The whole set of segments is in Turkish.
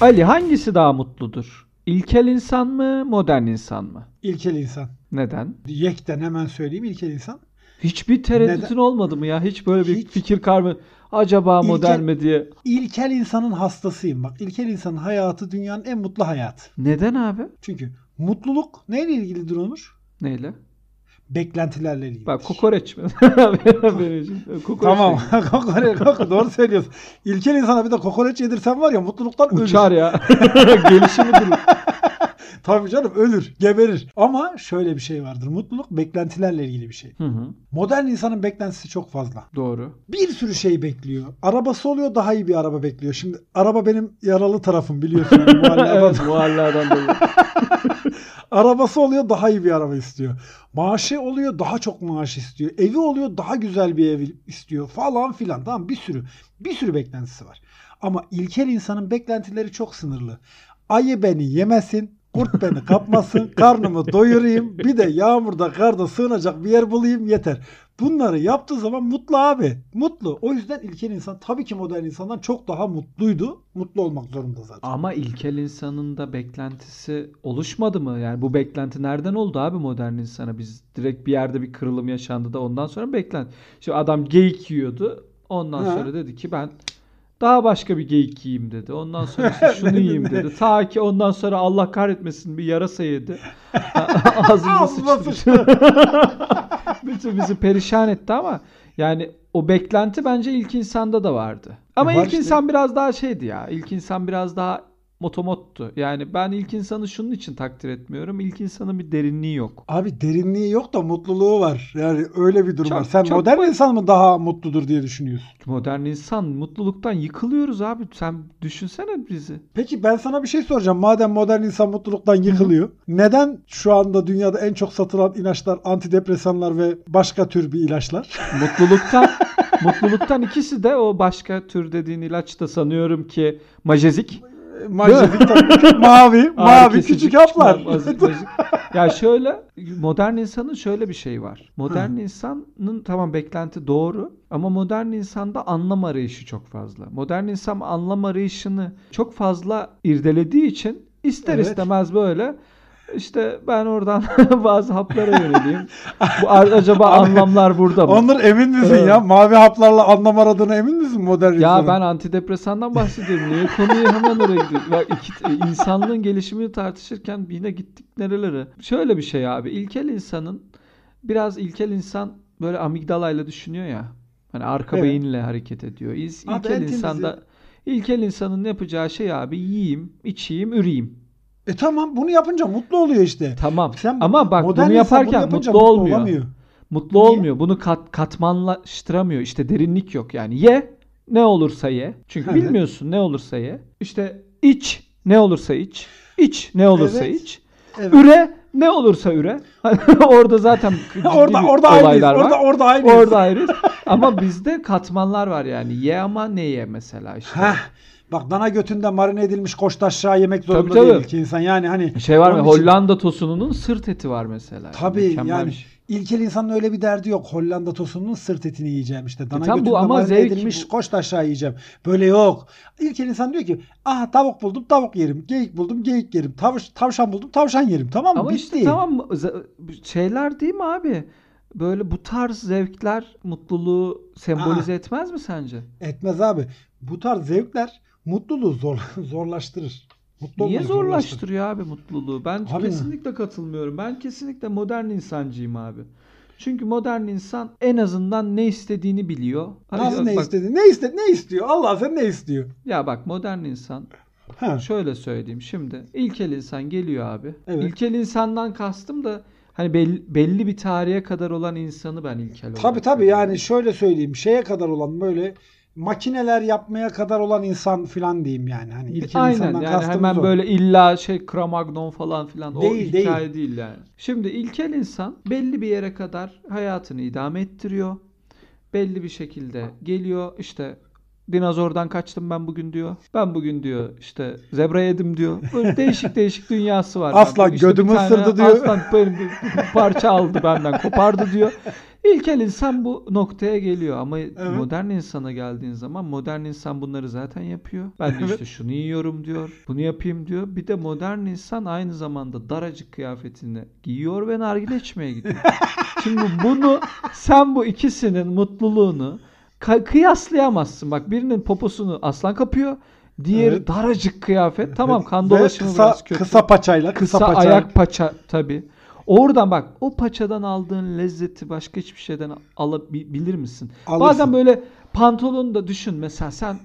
Ali hangisi daha mutludur? İlkel insan mı, modern insan mı? İlkel insan. Neden? Yekten hemen söyleyeyim ilkel insan. Hiçbir tereddütün olmadı mı ya? Hiç böyle bir Hiç. fikir karmı acaba İlkel- modern mi diye. İlkel insanın hastasıyım. Bak ilkel insanın hayatı dünyanın en mutlu hayatı. Neden abi? Çünkü mutluluk neyle ilgilidir Onur? Neyle? Beklentilerle ilgili. Bak kokoreç mi? Kokoreç Tamam. kokoreç, koko- doğru söylüyorsun. İlkel insana bir de kokoreç yedirsen var ya mutluluktan ölür. Uçar ya. Gelişimi durur. Tabii canım ölür, geberir. Ama şöyle bir şey vardır. Mutluluk beklentilerle ilgili bir şey. Hı hı. Modern insanın beklentisi çok fazla. Doğru. Bir sürü şey bekliyor. Arabası oluyor daha iyi bir araba bekliyor. Şimdi araba benim yaralı tarafım biliyorsun. Muhalladan. evet muhalladan dolayı. Arabası oluyor daha iyi bir araba istiyor. Maaşı oluyor daha çok maaş istiyor. Evi oluyor daha güzel bir ev istiyor falan filan. Tamam bir sürü bir sürü beklentisi var. Ama ilkel insanın beklentileri çok sınırlı. Ayı beni yemesin, kurt beni kapmasın, karnımı doyurayım, bir de yağmurda karda sığınacak bir yer bulayım yeter. Bunları yaptığı zaman mutlu abi. Mutlu. O yüzden ilkel insan tabii ki modern insandan çok daha mutluydu. Mutlu olmak zorunda zaten. Ama ilkel insanın da beklentisi oluşmadı mı? Yani bu beklenti nereden oldu abi modern insana? Biz direkt bir yerde bir kırılım yaşandı da ondan sonra beklenti. İşte adam geyik yiyordu. Ondan Ha. sonra dedi ki ben daha başka bir geyik yiyeyim dedi. Ondan sonra işte şunu yiyeyim dedi. Ta ki ondan sonra Allah kahretmesin bir yarasa yedi. Ağzımıza sıçtı. Bütün bizi perişan etti ama yani o beklenti bence ilk insanda da vardı. Ama E ilk işte. insan biraz daha şeydi ya. İlk insan biraz daha motomottu. Yani ben ilk insanı şunun için takdir etmiyorum. İlk insanın bir derinliği yok. Abi derinliği yok da mutluluğu var. Yani öyle bir durum Çok- var. Sen çok modern insan mı daha mutludur diye düşünüyorsun? Modern insan mutluluktan yıkılıyoruz abi. Sen düşünsene bizi. Peki ben sana bir şey soracağım. Madem modern insan mutluluktan yıkılıyor. Neden şu anda dünyada en çok satılan ilaçlar antidepresanlar ve başka tür bir ilaçlar? Mutluluktan mutluluktan ikisi de o başka tür dediğin ilaç da sanıyorum ki majezik. Majezik tabii. mavi, mavi küçük haplar. ya şöyle modern insanın şöyle bir şey var. Modern insanın tamam beklenti doğru ama modern insanda anlam arayışı çok fazla. Modern insan anlam arayışını çok fazla irdelediği için ister Evet. istemez böyle işte ben oradan bazı haplara yöneleyim. Bu acaba Abi, anlamlar burada mı? Onur emin misin ya? Mavi haplarla anlam aradığına emin misin modern Ya insanın? ben antidepresandan bahsediyorum. Niye konuyu hemen oraya gidiyoruz? Bak iki, insanlığın gelişimini tartışırken yine gittik nerelere? Şöyle bir şey abi. İlkel insanın biraz ilkel insan böyle amigdalayla düşünüyor ya. Hani arka Evet. beyinle hareket ediyor. En ilkel insanda ilkel insanın yapacağı şey abi yiyeyim, içeyim, üreyim. E tamam bunu yapınca mutlu oluyor işte. Tamam. Sen Ama bak bunu yaparken yapınca mutlu olmuyor. Mutlu Niye? olmuyor. Bunu kat, katmanlaştıramıyor. İşte derinlik yok yani. Ye ne olursa ye. Çünkü Evet. bilmiyorsun ne olursa ye. İşte iç ne olursa iç. İç ne olursa Evet. iç. Evet. Üre ne olursa üre. orada zaten orada orada olaylar var. Orada orada aynıyız. Orada ayrı. Ama bizde katmanlar var yani. Ye ama ne ye mesela işte. Heh. Bak dana götünde marine edilmiş koştaşağı yemek zorunda Tabii, tabii. değil ki insan. Yani hani Şey var mı? için- Hollanda tosununun sırt eti var mesela. Tabii yani bir şey. ilkel insanın öyle bir derdi yok. Hollanda tosununun sırt etini yiyeceğim işte. Dana E tam bu götünde ama marine zevk edilmiş bu. koş aşağı yiyeceğim. Böyle yok. İlkel insan diyor ki ah tavuk buldum tavuk yerim. Geyik buldum geyik yerim. Tavuş, tavşan buldum tavşan yerim. Tamam mı? Ama Bitti. işte tamam şeyler değil mi abi? Böyle bu tarz zevkler mutluluğu sembolize etmez mi sence? Etmez abi. Bu tarz zevkler mutluluğu zor, zorlaştırır. Mutlu Niye zorlaştırıyor abi mutluluğu? Ben Abi mi? kesinlikle katılmıyorum. Ben kesinlikle modern insancıyım abi. Çünkü modern insan en azından ne istediğini biliyor. Nasıl ne istedi? Ne istedi? Ne istiyor? Allah sen ne istiyor? Ya bak modern insan Ha. şöyle söyleyeyim şimdi. İlkel insan geliyor abi. Evet. İlkel insandan kastım da hani belli, belli bir tarihe kadar olan insanı ben ilkel olarak Tabii tabii yani şöyle söyleyeyim. Şeye kadar olan böyle makineler yapmaya kadar olan insan filan diyeyim yani. Hani ilkel Aynen insandan yani kastımız hemen o. böyle illa şey Kramagnon falan filan o Değil, değil. hikaye değil. yani. Şimdi ilkel insan belli bir yere kadar hayatını idame ettiriyor. Belli bir şekilde geliyor işte dinozordan kaçtım ben bugün diyor. Ben bugün diyor işte zebra yedim diyor. Böyle değişik değişik dünyası var. Aslan İşte gödümü ısırdı diyor. Aslan benim bir parça aldı benden kopardı diyor. İlkel insan bu noktaya geliyor ama modern insana geldiğin zaman modern insan bunları zaten yapıyor. Ben de Evet. işte şunu yiyorum diyor. Bunu yapayım diyor. Bir de modern insan aynı zamanda daracık kıyafetini giyiyor ve nargile içmeye gidiyor. Şimdi bunu sen bu ikisinin mutluluğunu kıyaslayamazsın. Bak birinin poposunu aslan kapıyor. Diğeri Evet. daracık kıyafet. Tamam kan dolaşımı kısa, biraz kötü. Kısa paçayla. Kısa, Kısa paçayla. ayak paça tabi. Oradan bak o paçadan aldığın lezzeti başka hiçbir şeyden alabilir misin? Alırsın. Bazen böyle pantolon da düşün mesela sen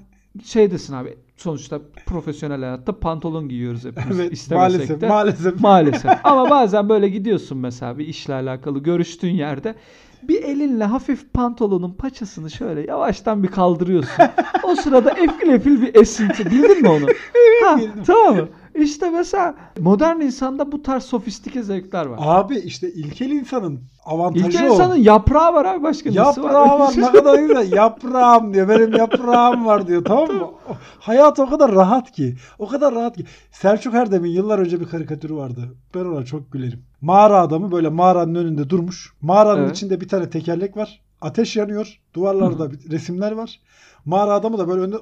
şeydesin abi sonuçta profesyonel hayatta pantolon giyiyoruz hepimiz Evet istemesek maalesef de. maalesef. Maalesef. Ama bazen böyle gidiyorsun mesela bir işle alakalı görüştüğün yerde bir elinle hafif pantolonun paçasını şöyle yavaştan bir kaldırıyorsun. o sırada efil efil bir esinti. Bildin mi onu? ha, bildim. tamam mı? İşte mesela modern insanda bu tarz sofistike zevkler var. Abi işte ilkel insanın avantajı İlkel o. insanın yaprağı var abi başka nesi Yaprağı var ne kadar güzel. Yaprağım diyor. Benim yaprağım var diyor. Tamam mı? Hayat o kadar rahat ki. O kadar rahat ki. Selçuk Erdem'in yıllar önce bir karikatürü vardı. Ben ona çok gülerim. Mağara adamı böyle mağaranın önünde durmuş. Mağaranın Evet. içinde bir tane tekerlek var. Ateş yanıyor. Duvarlarda resimler var. Mağara adamı da böyle önde,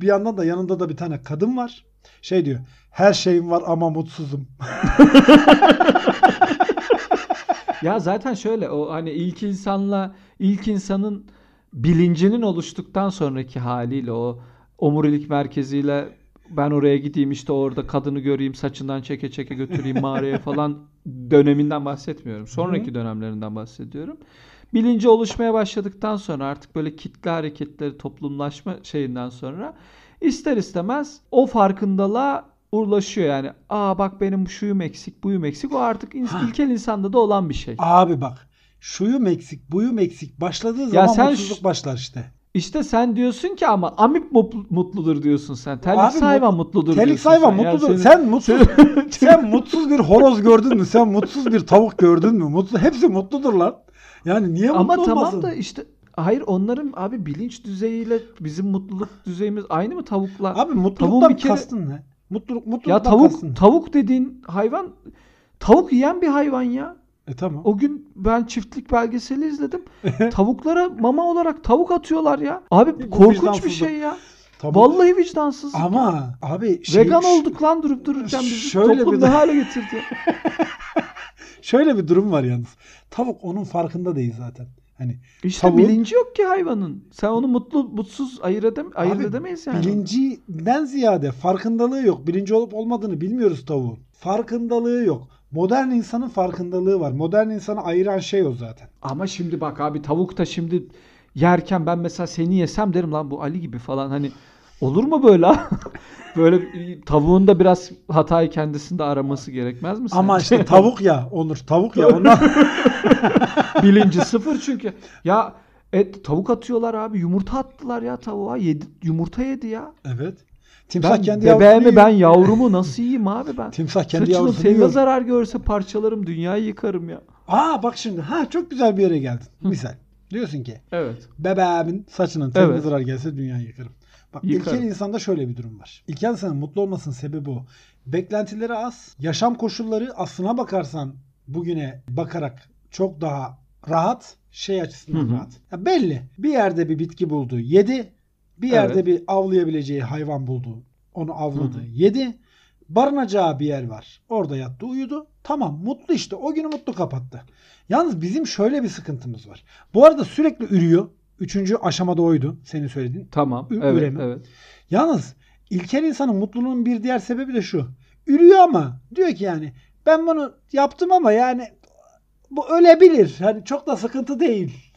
bir yandan da yanında da bir tane kadın var. Şey diyor. Her şeyim var ama mutsuzum. Ya zaten şöyle o hani ilk insanla ilk insanın bilincinin oluştuktan sonraki haliyle o omurilik merkeziyle ben oraya gideyim işte orada kadını göreyim saçından çeke çeke götüreyim mağaraya falan döneminden bahsetmiyorum. Sonraki dönemlerinden bahsediyorum. Bilinci oluşmaya başladıktan sonra artık böyle kitle hareketleri toplumlaşma şeyinden sonra ister istemez o farkındalığa ulaşıyor yani. Aa bak benim şuyum eksik, buyum eksik. O artık Ha. ilkel insanda da olan bir şey. Abi bak. Şuyum eksik, buyum eksik başladığı zaman sen mutsuzluk ş- başlar işte. İşte sen diyorsun ki ama amip mutlu- mutludur diyorsun sen. Terlik Abi hayvan mutludur Telik diyorsun hayvan sen. Mutludur. senin- Sen mutsuz sen mutsuz bir horoz gördün mü? Sen mutsuz bir tavuk gördün mü? Mutlu hepsi mutludur lan. Yani niye ama mutlu olmasın? tamam da işte hayır onların abi bilinç düzeyiyle bizim mutluluk düzeyimiz aynı mı tavukla? Abi mutluluktan bir kere- kastın ne? Mutluluk mutluluktan ya tavuk kastın. tavuk dediğin hayvan tavuk yiyen bir hayvan ya. e tamam. O gün ben çiftlik belgeseli izledim. Tavuklara mama olarak tavuk atıyorlar ya. Abi korkunç bir şey ya. Tamam. Vallahi vicdansız. Ama abi şey, Vegan olduk lan durup dururken bizi Şöyle toplum bir ne hale getirdi. şöyle bir durum var yalnız. Tavuk onun farkında değil zaten. Hani İşte Tavuğun- bilinci yok ki hayvanın. Sen onu mutlu mutsuz ayırt, edem ayırt Abi, edemeyiz yani. bilincinden ziyade farkındalığı yok. Bilinci olup olmadığını bilmiyoruz tavuğun. Farkındalığı yok. Modern insanın farkındalığı var. Modern insanı ayıran şey o zaten. Ama şimdi bak abi tavuk da şimdi yerken ben mesela seni yesem derim lan bu Ali gibi falan hani olur mu böyle? böyle tavuğun da biraz hatayı kendisinde araması gerekmez mi? Ama sence? işte tavuk ya Onur. Tavuk ya ondan. bilinci sıfır çünkü. Ya et, tavuk atıyorlar abi yumurta attılar ya tavuğa yedi, yumurta yedi ya. evet. Timsah Ben kendi bebeğimi ben yavrumu nasıl yiyeyim abi ben? Timsah kendi Saçının yavrusunu yiyor. zarar görse parçalarım dünyayı yıkarım ya. Aa bak şimdi. Ha çok güzel bir yere geldin. Misal. Diyorsun ki Evet. bebeğimin saçının teline Evet. zarar gelse dünyayı yıkarım. Bak Yıkarım. ilkel insanda şöyle bir durum var. İlkel insanın mutlu olmasının sebebi o. Beklentileri az. Yaşam koşulları aslına bakarsan bugüne bakarak çok daha rahat. Şey açısından rahat. Ya belli. Bir yerde bir bitki buldu. Yedi. Bir yerde Evet. bir avlayabileceği hayvan buldu. Onu avladı. Hı hı. Yedi. Barınacağı bir yer var. Orada yattı uyudu. Tamam mutlu işte. O günü mutlu kapattı. Yalnız bizim şöyle bir sıkıntımız var. Bu arada sürekli ürüyor. Üçüncü aşamada oydu. Senin söylediğin. Tamam. Ü- evet, üreme. evet. Yalnız ilkel insanın mutluluğunun bir diğer sebebi de şu. Ürüyor ama diyor ki yani ben bunu yaptım ama yani bu ölebilir. Hani çok da sıkıntı değil.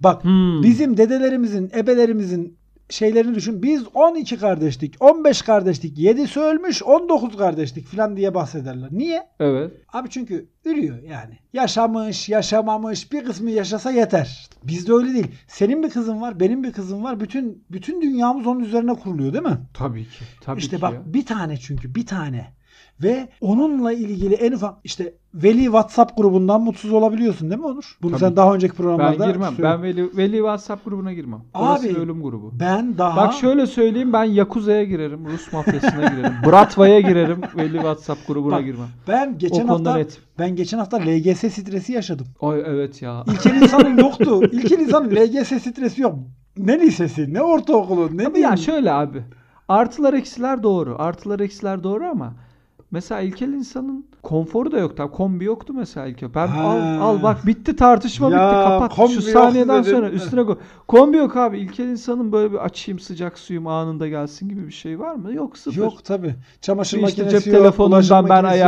Bak Hmm. bizim dedelerimizin, ebelerimizin şeylerini düşün. Biz 12 kardeşlik, 15 kardeşlik, 7'si ölmüş, 19 kardeşlik falan diye bahsederler. Niye? Evet. Abi çünkü ürüyor yani. Yaşamış, yaşamamış, bir kısmı yaşasa yeter. Bizde öyle değil. Senin bir kızın var, benim bir kızım var. Bütün bütün dünyamız onun üzerine kuruluyor değil mi? Tabii ki. Tabii işte ki bak ya. bir tane çünkü bir tane. Ve onunla ilgili en ufak işte Veli WhatsApp grubundan mutsuz olabiliyorsun değil mi Onur? Bunu Tabii. sen daha önceki programlarda Ben girmem. Ben Veli, Veli WhatsApp grubuna girmem. Orası Abi, ölüm grubu. Ben daha Bak şöyle söyleyeyim ben Yakuza'ya girerim, Rus mafyasına girerim, Bratva'ya girerim, Veli WhatsApp grubuna Bak, girmem. ben geçen o hafta net. ben geçen hafta LGS stresi yaşadım. Ay evet ya. İlkel insanın yoktu. İlkel insanın LGS stresi yok. Ne lisesi, ne ortaokulu, ne Ama ya şöyle abi. Artılar eksiler doğru. Artılar eksiler doğru ama mesela ilkel insanın konforu da yoktu. abi. Kombi yoktu mesela ilkel. Ben Ha. al, al bak bitti tartışma Ya, bitti kapat. Şu yok saniyeden sonra üstüne koy. Kombi yok abi. İlkel insanın böyle bir açayım sıcak suyum anında gelsin gibi bir şey var mı? Yok sıfır. Yok tabi. Çamaşır işte makinesi cep yok. telefonundan ben makinesi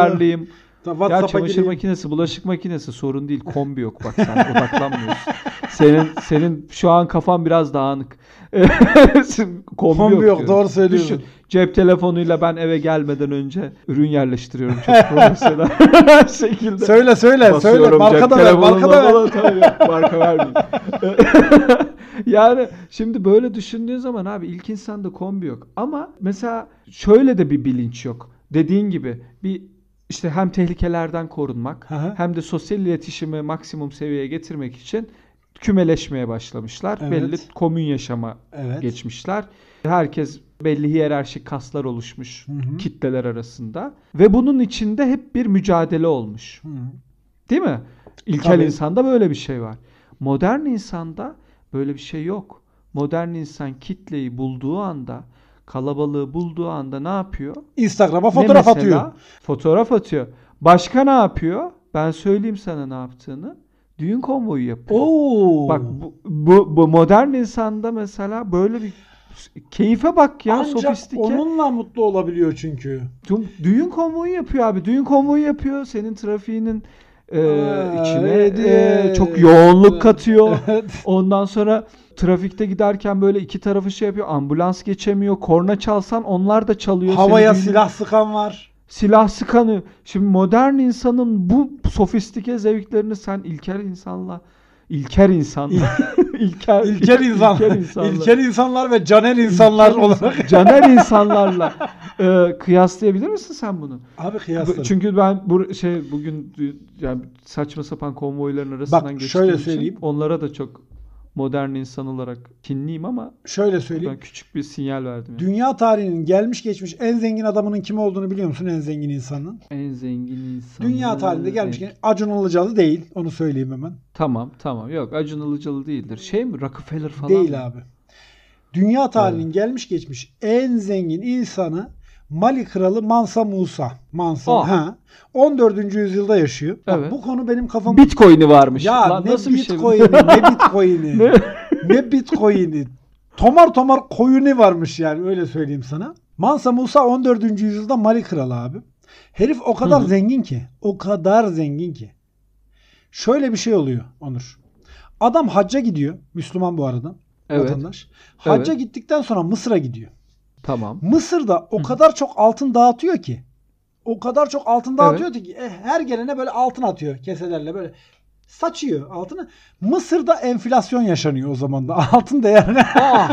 yok. Ayarlayayım. Ta- Ya çamaşır gireyim. makinesi, bulaşık makinesi sorun değil. Kombi yok bak sen odaklanmıyorsun. Senin senin şu an kafan biraz dağınık. kombi, Kombi yok, diyorum. doğru söylüyorsun. Düşün, cep telefonuyla ben eve gelmeden önce ürün yerleştiriyorum çok profesyonel şekilde. Söyle söyle söyle. Marka da ver. Marka da ver. marka vermeyeyim. yani şimdi böyle düşündüğün zaman abi ilk insanda kombi yok. Ama mesela şöyle de bir bilinç yok. Dediğin gibi bir işte hem tehlikelerden korunmak hı. hem de sosyal iletişimi maksimum seviyeye getirmek için kümeleşmeye başlamışlar. Evet. Belli komün yaşama Evet. geçmişler. Herkes belli hiyerarşik kaslar oluşmuş Hı hı. kitleler arasında ve bunun içinde hep bir mücadele olmuş. Hı. Değil mi? İlkel Tabii. insanda böyle bir şey var. Modern insanda böyle bir şey yok. Modern insan kitleyi bulduğu anda, kalabalığı bulduğu anda ne yapıyor? Instagram'a Ne fotoğraf mesela? atıyor. Fotoğraf atıyor. Başka ne yapıyor? Ben söyleyeyim sana ne yaptığını. Düğün konvoyu yapıyor. Oo. Bak bu, bu, bu modern insanda mesela böyle bir keyfe bak ya Ancak sofistike. onunla mutlu olabiliyor çünkü. Dü- Düğün konvoyu yapıyor abi. Düğün konvoyu yapıyor. Senin trafiğinin e, içine evet. e, çok yoğunluk katıyor. Evet. Ondan sonra trafikte giderken böyle iki tarafı şey yapıyor. Ambulans geçemiyor. Korna çalsan onlar da çalıyor. Havaya Senin silah sıkan var. silah sıkanı. Şimdi modern insanın bu sofistike zevklerini sen ilkel insanla ilker insanla ilker, İlkel insan. ilkel insanla İlkel insanlar ve caner insanlar ilkel olarak. insan- caner insanlarla e, kıyaslayabilir misin sen bunu? Abi kıyaslarım. Çünkü ben bu şey bugün yani saçma sapan konvoyların arasından Bak, geçtiğim şöyle için söyleyeyim. onlara da çok modern insan olarak kinliyim ama Şöyle söyleyeyim. küçük bir sinyal verdim. yani. Dünya tarihinin gelmiş geçmiş en zengin adamının kim olduğunu biliyor musun? En zengin insanın. En zengin insan. Dünya tarihinde gelmişken Acun Ilıcalı değil. Onu söyleyeyim hemen. Tamam tamam yok Acun Ilıcalı değildir. Şey mi Rockefeller falan değil mı? abi. Dünya tarihinin gelmiş geçmiş en zengin insanı Mali kralı Mansa Musa. Mansa. Aa. Ha. 14. yüzyılda yaşıyor. Bak, Evet. bu konu benim kafam Bitcoin'i varmış. Ya Lan ne nasıl bir şey bitcoin'i ne bitcoin'i Ne? ne bitcoin'i tomar tomar koyunu varmış yani öyle söyleyeyim sana. Mansa Musa 14. yüzyılda Mali kralı abi. Herif o kadar hı. zengin ki o kadar zengin ki. Şöyle bir şey oluyor Onur. Adam hacca gidiyor. Müslüman bu arada. Evet. Vatandaş. Hacca Evet. gittikten sonra Mısır'a gidiyor. Tamam. Mısır'da o Hı. kadar çok altın dağıtıyor ki. O kadar çok altın dağıtıyor ki e, her gelene böyle altın atıyor keselerle böyle saçıyor altını. Mısır'da enflasyon yaşanıyor o zaman da altın değerine. Aa,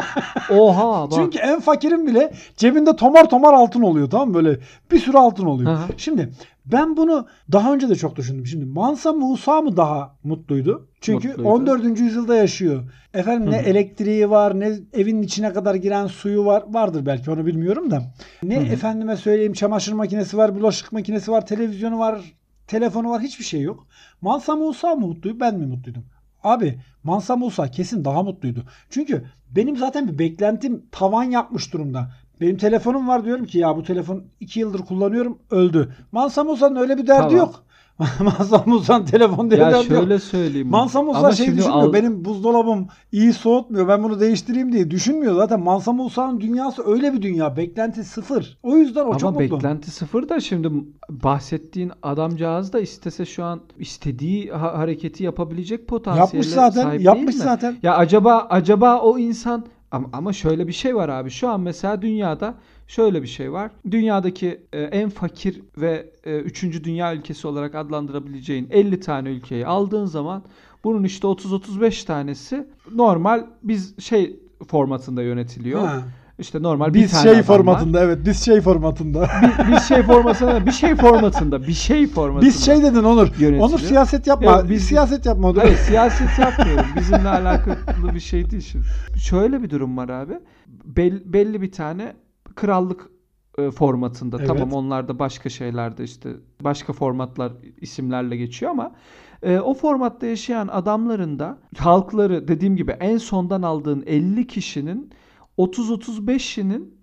oha bak. Çünkü en fakirin bile cebinde tomar tomar altın oluyor tamam mı? Böyle bir sürü altın oluyor. Hı. Şimdi ben bunu daha önce de çok düşündüm. Şimdi Mansa Musa mı daha mutluydu? Çünkü Mutluydu. 14. yüzyılda yaşıyor. Efendim ne elektriği var, ne evin içine kadar giren suyu var. Vardır belki onu bilmiyorum da. Ne efendime söyleyeyim çamaşır makinesi var, bulaşık makinesi var, televizyonu var, telefonu var, hiçbir şey yok. Mansa Musa mı mutluydu, ben mi mutluydum? Abi Mansa Musa kesin daha mutluydu. Çünkü benim zaten bir beklentim tavan yapmış durumda. Benim telefonum var diyorum ki ya bu telefon 2 yıldır kullanıyorum öldü. Mansa Musa'nın öyle bir derdi Tamam. yok. Mansa Musa'nın telefon diye ya derdi yok. şöyle söyleyeyim. Mansa Musa Ama şey düşünmüyor. al- Benim buzdolabım iyi soğutmuyor. Ben bunu değiştireyim diye düşünmüyor. Zaten Mansa Musa'nın dünyası öyle bir dünya. Beklenti sıfır. O yüzden o Ama çok mutlu. beklenti sıfır da şimdi bahsettiğin adamcağız da istese şu an istediği ha- hareketi yapabilecek potansiyele Yapmış zaten. sahip Yapmış değil mi? zaten. Ya acaba acaba o insan ama, şöyle bir şey var abi. Şu an mesela dünyada şöyle bir şey var. Dünyadaki e, en fakir ve e, üçüncü dünya ülkesi olarak adlandırabileceğin 50 tane ülkeyi aldığın zaman bunun işte 30-35 tanesi normal biz şey formatında yönetiliyor. Ha. İşte normal bir Biz tane şey adam var. formatında evet biz şey formatında. Bir, bir şey formatında, bir şey formatında, bir şey formatında. biz şey dedin Onur. Yönetici. Onur siyaset yapma. Yok, biz biz- siyaset yapma. Onur. Hayır siyaset yapmıyorum. Bizimle alakalı bir şey değil şimdi. Şöyle bir durum var abi. Bel- belli bir tane krallık e, formatında. Evet. Tamam onlar da başka şeylerde işte başka formatlar isimlerle geçiyor ama e, o formatta yaşayan adamların da halkları dediğim gibi en sondan aldığın 50 kişinin 30-35'inin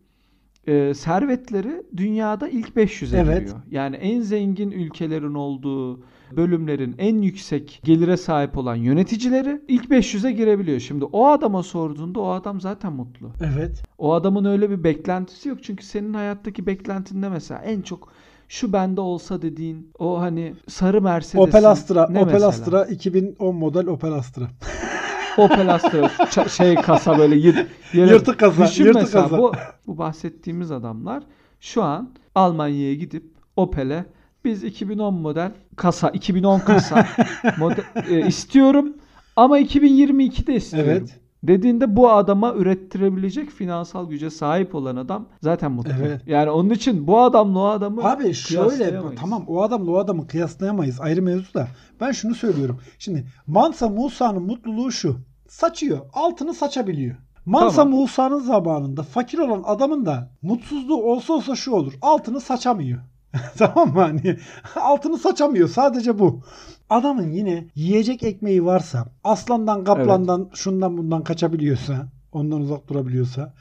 e, servetleri dünyada ilk 500'e Evet. giriyor. Yani en zengin ülkelerin olduğu bölümlerin en yüksek gelire sahip olan yöneticileri ilk 500'e girebiliyor. Şimdi o adama sorduğunda o adam zaten mutlu. Evet. O adamın öyle bir beklentisi yok. Çünkü senin hayattaki beklentinde mesela en çok şu bende olsa dediğin o hani sarı Mercedes. Opel Astra. ne Opel mesela? Astra 2010 model Opel Astra. Opel Astra şey kasa böyle yır, yere- Yırtık kasa, Düşün yırtık mesela kasa. Bu, bu bahsettiğimiz adamlar şu an Almanya'ya gidip Opel'e biz 2010 model kasa 2010 kasa model, e, istiyorum ama 2022'de istiyorum. Evet. Dediğinde bu adama ürettirebilecek finansal güce sahip olan adam zaten mutlu. Evet. Yani onun için bu adamla o adamı Abi şöyle tamam o adamla o adamı kıyaslayamayız ayrı mevzu da ben şunu söylüyorum. Şimdi Mansa Musa'nın mutluluğu şu. Saçıyor. Altını saçabiliyor. Mansa Tamam. Musa'nın zamanında fakir olan adamın da mutsuzluğu olsa olsa şu olur. Altını saçamıyor. tamam mı? Hani altını saçamıyor. Sadece bu. Adamın yine yiyecek ekmeği varsa, aslandan, kaplandan, şundan bundan kaçabiliyorsa, ondan uzak durabiliyorsa,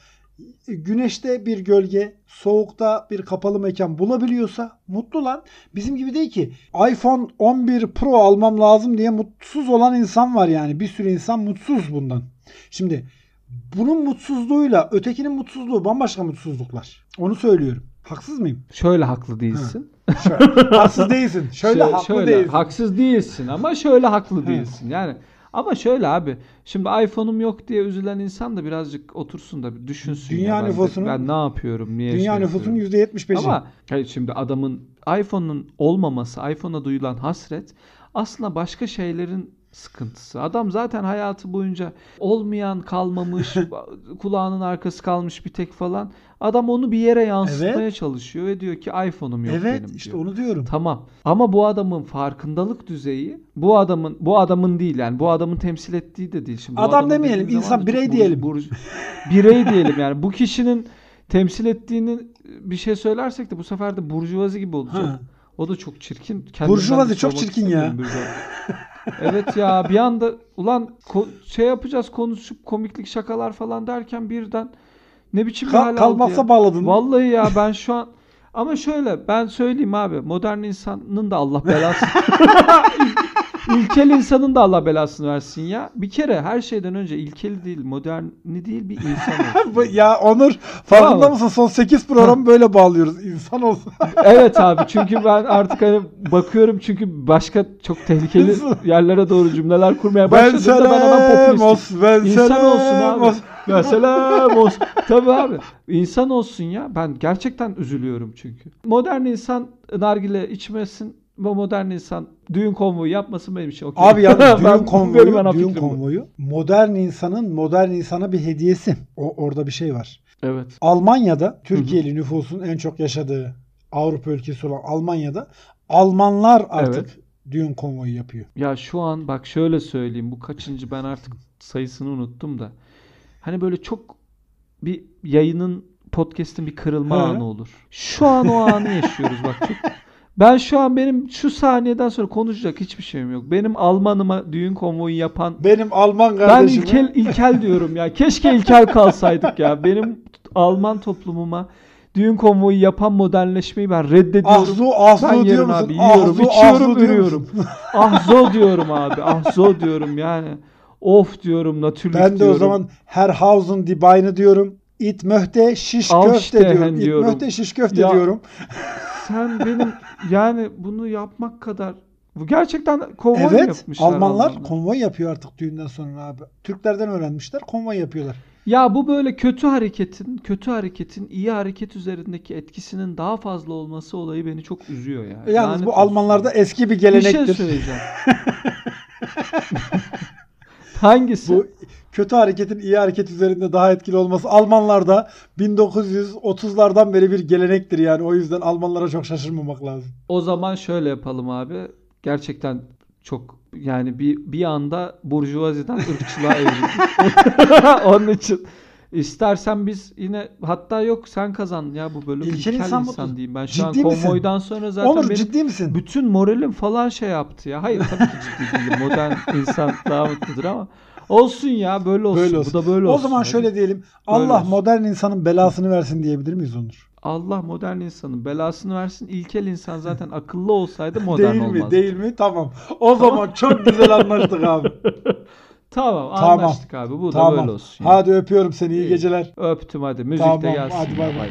güneşte bir gölge, soğukta bir kapalı mekan bulabiliyorsa mutlu lan. Bizim gibi değil ki. iPhone 11 Pro almam lazım diye mutsuz olan insan var yani. Bir sürü insan mutsuz bundan. Şimdi bunun mutsuzluğuyla ötekinin mutsuzluğu bambaşka mutsuzluklar. Onu söylüyorum. Haksız mıyım? şöyle haklı değilsin. Şöyle, haksız değilsin. Şöyle Şöyle- haklı şöyle, değilsin. Haksız değilsin ama şöyle haklı değilsin. Yani ama şöyle abi. Şimdi iPhone'um yok diye üzülen insan da birazcık otursun da düşünsün. Dünya ya nüfusunun- ben ne yapıyorum? Niye Dünya şey nüfusunun yapıyorum? %75'i. Ama hayır şimdi adamın iPhone'un olmaması, iPhone'a duyulan hasret aslında başka şeylerin sıkıntısı. Adam zaten hayatı boyunca olmayan kalmamış, kulağının arkası kalmış bir tek falan. Adam onu bir yere yansıtmaya Evet. çalışıyor ve diyor ki iPhone'um yok evet benim işte diyor. onu diyorum. Tamam. Ama bu adamın farkındalık düzeyi bu adamın bu adamın değil yani bu adamın temsil ettiği de değil. Şimdi Adam demeyelim, insan, birey diyelim. burj- birey diyelim yani. Bu kişinin temsil ettiğini bir şey söylersek de bu sefer de burjuvazi gibi olacak. Ha. O da çok çirkin. Kendimden Burjuvazi çok çirkin ya. evet ya bir anda ulan şey yapacağız konuşup komiklik şakalar falan derken birden ne biçim Kal- hal aldı kalmazsa ya. bağladın. Vallahi ya ben şu an ama şöyle ben söyleyeyim abi modern insanın da Allah belasını İlkel insanın da Allah belasını versin ya. Bir kere her şeyden önce ilkeli değil, moderni değil bir insan olsun. Ya Onur farkında Tamam. mısın? Son 8 program böyle bağlıyoruz. İnsan olsun. evet abi çünkü ben artık hani bakıyorum çünkü başka çok tehlikeli yerlere doğru cümleler kurmaya başladığımda ben hemen olsun. Ben İnsan olsun abi. olsun. Ya selam olsun. Tabii abi. İnsan olsun ya. Ben gerçekten üzülüyorum çünkü. Modern insan nargile içmesin ve modern insan düğün konvoyu yapmasın benim için okey. Abi ya Ben- düğün konvoyu, ana düğün bu. konvoyu modern insanın modern insana bir hediyesi. O orada bir şey var. Evet. Almanya'da Türkiye'li nüfusun en çok yaşadığı Avrupa ülkesi olan Almanya'da Almanlar artık Evet. düğün konvoyu yapıyor. Ya şu an bak şöyle söyleyeyim. Bu kaçıncı ben artık sayısını unuttum da. Hani böyle çok bir yayının podcast'in bir kırılma He. anı olur. Şu an o anı yaşıyoruz bak. Çok, ben şu an benim şu saniyeden sonra konuşacak hiçbir şeyim yok. Benim Almanıma düğün konvoyu yapan Benim Alman ben kardeşim. ilkel ilkel diyorum ya. Keşke ilkel kalsaydık ya. Benim Alman toplumuma düğün konvoyu yapan modernleşmeyi ben reddediyorum. Ahzu, ahzu ben diyor musun? abi. Yiyorum, Ahzu, içiyorum, diyor ürüyorum. Ahzo diyorum abi. Ahzo diyorum yani. Of diyorum, natürlük Ben de diyorum. o zaman Herhausen die Beine diyorum. İt möhte şiş köfte diyorum. İt diyorum. möhte şiş köfte Ya, diyorum. Sen benim yani bunu yapmak kadar bu gerçekten konvoy Evet. yapmışlar Almanlar Almanlar? konvoy yapıyor artık düğünden sonra abi. Türklerden öğrenmişler. Konvoy yapıyorlar. Ya bu böyle kötü hareketin, kötü hareketin iyi hareket üzerindeki etkisinin daha fazla olması olayı beni çok üzüyor ya. Yalnız Lanet bu olsun. Almanlarda eski bir bir şey gelenektir. söyleyeceğim. Hangisi? bu kötü hareketin iyi hareket üzerinde daha etkili olması Almanlarda 1930'lardan beri bir gelenektir yani. O yüzden Almanlara çok şaşırmamak lazım. O zaman şöyle yapalım abi. Gerçekten çok yani bir bir anda burjuvaziden ırkçılığa evrildik. Onun için istersen biz yine hatta yok sen kazan ya bu bölüm. İlkel İlkel, insan insan, mutlu. diyeyim. Ben şu an Ciddi misin? konvoydan sonra zaten Onur benim ciddi misin? bütün moralim falan şey yaptı ya. Hayır tabii ki ciddi değilim. Modern insan daha mutludur ama olsun ya böyle olsun. Böyle olsun. Bu da böyle o olsun. zaman Hadi. şöyle diyelim. Allah olsun. modern insanın belasını versin diyebilir miyiz Onur? Allah modern insanın belasını versin. İlkel insan zaten akıllı olsaydı modern değil olmazdı. mi? Değil mi? Tamam. O zaman çok güzel anlaştık abi. Tamam Tamam. anlaştık abi. Bu da tamam. böyle olsun. yani. Hadi öpüyorum seni. İyi İyi. geceler. Öptüm hadi. Müzik Tamam, de gelsin. hadi bay bay. bay.